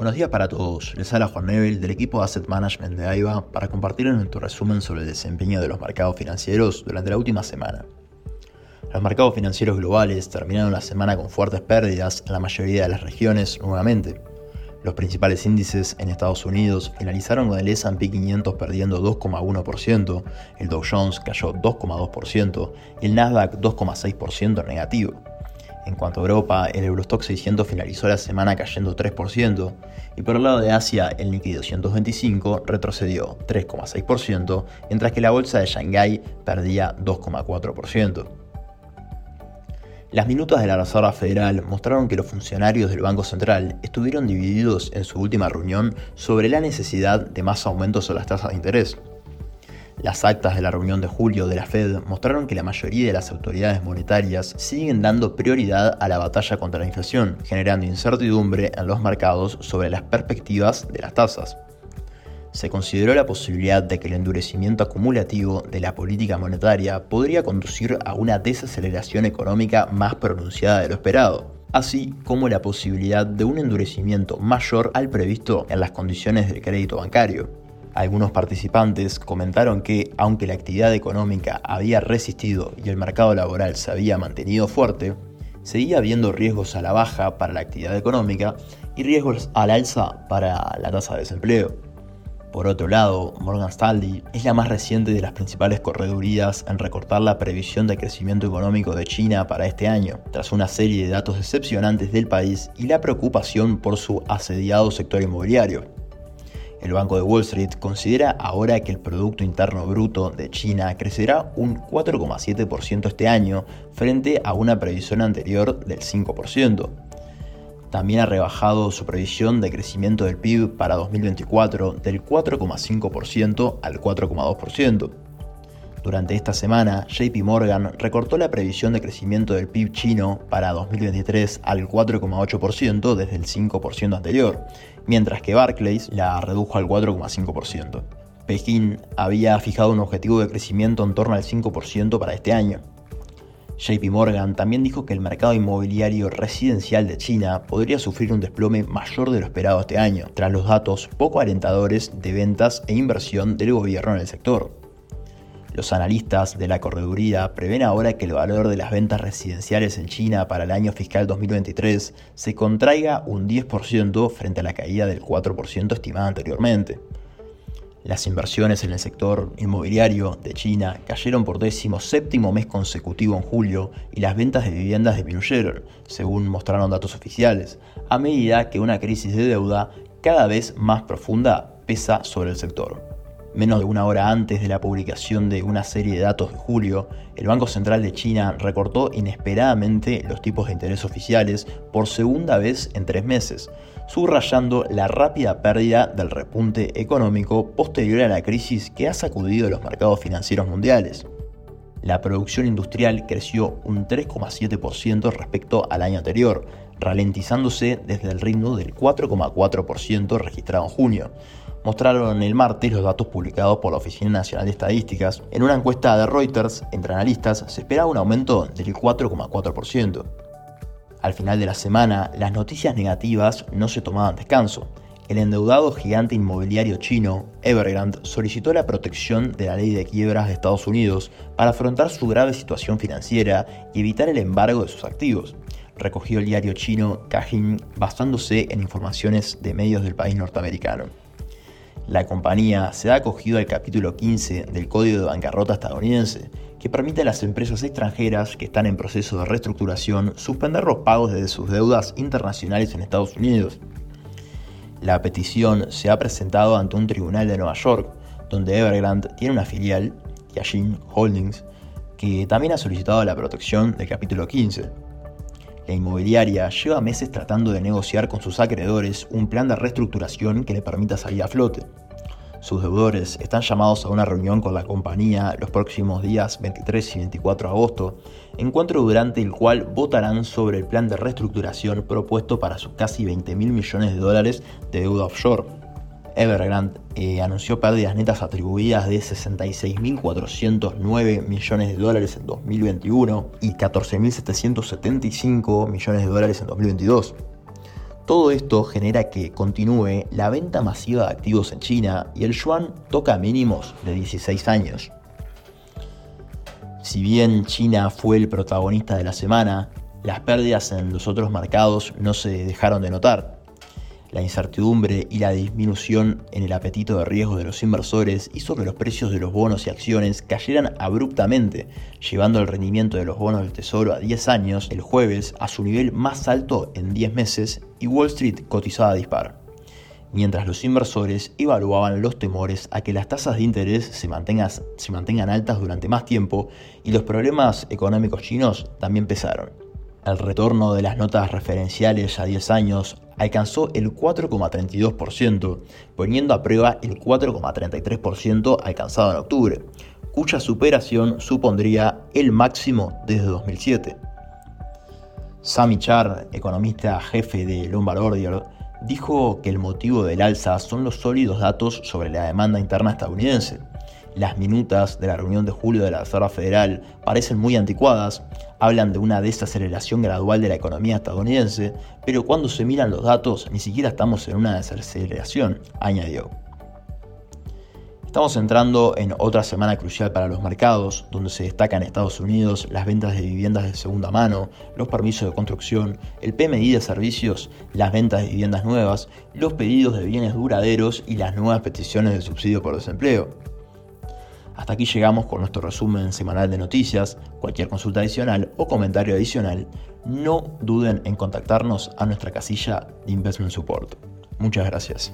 Buenos días para todos, les habla Juan Nebel del equipo Asset Management de AIBA para compartir nuestro resumen sobre el desempeño de los mercados financieros durante la última semana. Los mercados financieros globales terminaron la semana con fuertes pérdidas en la mayoría de las regiones nuevamente. Los principales índices en Estados Unidos finalizaron con el S&P 500 perdiendo 2,1%, el Dow Jones cayó 2,2% y el Nasdaq 2,6% negativo. En cuanto a Europa, el Eurostock 600 finalizó la semana cayendo 3%, y por el lado de Asia, el Nikkei 225 retrocedió 3,6%, mientras que la bolsa de Shanghái perdía 2,4%. Las minutas de la Reserva Federal mostraron que los funcionarios del Banco Central estuvieron divididos en su última reunión sobre la necesidad de más aumentos en las tasas de interés. Las actas de la reunión de julio de la Fed mostraron que la mayoría de las autoridades monetarias siguen dando prioridad a la batalla contra la inflación, generando incertidumbre en los mercados sobre las perspectivas de las tasas. Se consideró la posibilidad de que el endurecimiento acumulativo de la política monetaria podría conducir a una desaceleración económica más pronunciada de lo esperado, así como la posibilidad de un endurecimiento mayor al previsto en las condiciones del crédito bancario. Algunos participantes comentaron que, aunque la actividad económica había resistido y el mercado laboral se había mantenido fuerte, seguía habiendo riesgos a la baja para la actividad económica y riesgos al alza para la tasa de desempleo. Por otro lado, Morgan Stanley es la más reciente de las principales corredurías en recortar la previsión de crecimiento económico de China para este año, tras una serie de datos decepcionantes del país y la preocupación por su asediado sector inmobiliario. El Banco de Wall Street considera ahora que el Producto Interno Bruto de China crecerá un 4,7% este año frente a una previsión anterior del 5%. También ha rebajado su previsión de crecimiento del PIB para 2024 del 4,5% al 4,2%. Durante esta semana, JP Morgan recortó la previsión de crecimiento del PIB chino para 2023 al 4,8% desde el 5% anterior, mientras que Barclays la redujo al 4,5%. Pekín había fijado un objetivo de crecimiento en torno al 5% para este año. JP Morgan también dijo que el mercado inmobiliario residencial de China podría sufrir un desplome mayor de lo esperado este año, tras los datos poco alentadores de ventas e inversión del gobierno en el sector. Los analistas de la correduría prevén ahora que el valor de las ventas residenciales en China para el año fiscal 2023 se contraiga un 10% frente a la caída del 4% estimada anteriormente. Las inversiones en el sector inmobiliario de China cayeron por décimo séptimo mes consecutivo en julio y las ventas de viviendas disminuyeron, según mostraron datos oficiales, a medida que una crisis de deuda cada vez más profunda pesa sobre el sector. Menos de una hora antes de la publicación de una serie de datos de julio, el Banco Central de China recortó inesperadamente los tipos de interés oficiales por segunda vez en tres meses, subrayando la rápida pérdida del repunte económico posterior a la crisis que ha sacudido los mercados financieros mundiales. La producción industrial creció un 3,7% respecto al año anterior, ralentizándose desde el ritmo del 4,4% registrado en junio, mostraron el martes los datos publicados por la Oficina Nacional de Estadísticas. En una encuesta de Reuters entre analistas se esperaba un aumento del 4,4%. Al final de la semana, las noticias negativas no se tomaban descanso. El endeudado gigante inmobiliario chino, Evergrande, solicitó la protección de la ley de quiebras de Estados Unidos para afrontar su grave situación financiera y evitar el embargo de sus activos recogió el diario chino Cajín basándose en informaciones de medios del país norteamericano. La compañía se ha acogido al capítulo 15 del Código de Bancarrota estadounidense, que permite a las empresas extranjeras que están en proceso de reestructuración suspender los pagos de sus deudas internacionales en Estados Unidos. La petición se ha presentado ante un tribunal de Nueva York, donde Evergrande tiene una filial, Yashin Holdings, que también ha solicitado la protección del capítulo 15. La inmobiliaria lleva meses tratando de negociar con sus acreedores un plan de reestructuración que le permita salir a flote. Sus deudores están llamados a una reunión con la compañía los próximos días 23 y 24 de agosto, encuentro durante el cual votarán sobre el plan de reestructuración propuesto para sus casi 20 mil millones de dólares de deuda offshore. Evergrande eh, anunció pérdidas netas atribuidas de 66.409 millones de dólares en 2021 y 14.775 millones de dólares en 2022. Todo esto genera que continúe la venta masiva de activos en China y el yuan toca mínimos de 16 años. Si bien China fue el protagonista de la semana, las pérdidas en los otros mercados no se dejaron de notar. La incertidumbre y la disminución en el apetito de riesgo de los inversores hizo que los precios de los bonos y acciones cayeran abruptamente, llevando el rendimiento de los bonos del Tesoro a 10 años el jueves a su nivel más alto en 10 meses y Wall Street cotizaba a dispar, mientras los inversores evaluaban los temores a que las tasas de interés se mantengan, se mantengan altas durante más tiempo y los problemas económicos chinos también pesaron. El retorno de las notas referenciales a 10 años alcanzó el 4,32%, poniendo a prueba el 4,33% alcanzado en octubre, cuya superación supondría el máximo desde 2007. Sami Char, economista jefe de Lombard Odier, dijo que el motivo del alza son los sólidos datos sobre la demanda interna estadounidense. Las minutas de la reunión de julio de la Reserva Federal parecen muy anticuadas, hablan de una desaceleración gradual de la economía estadounidense, pero cuando se miran los datos ni siquiera estamos en una desaceleración, añadió. Estamos entrando en otra semana crucial para los mercados, donde se destacan Estados Unidos las ventas de viviendas de segunda mano, los permisos de construcción, el PMI de servicios, las ventas de viviendas nuevas, los pedidos de bienes duraderos y las nuevas peticiones de subsidio por desempleo. Hasta aquí llegamos con nuestro resumen semanal de noticias. Cualquier consulta adicional o comentario adicional, no duden en contactarnos a nuestra casilla de Investment Support. Muchas gracias.